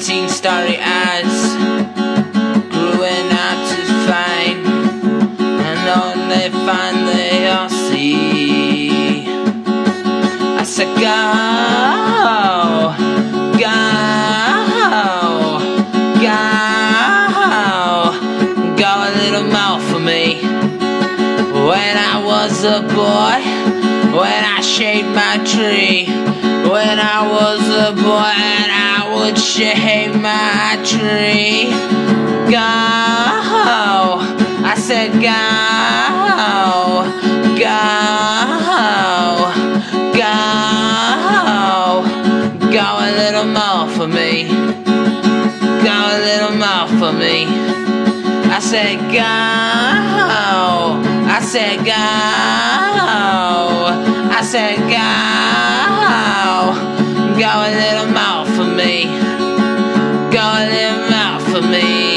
17 starry eyes growing out to find and only finally I'll see. I said, go, go, go, go a little more for me. When I was a boy, when I shaped my tree, when I was a boy and I would shape my tree. Go, I said go, go, go, go a little more for me. Go a little more for me. I said go. I said go. I said go. Me. Go a little more for me.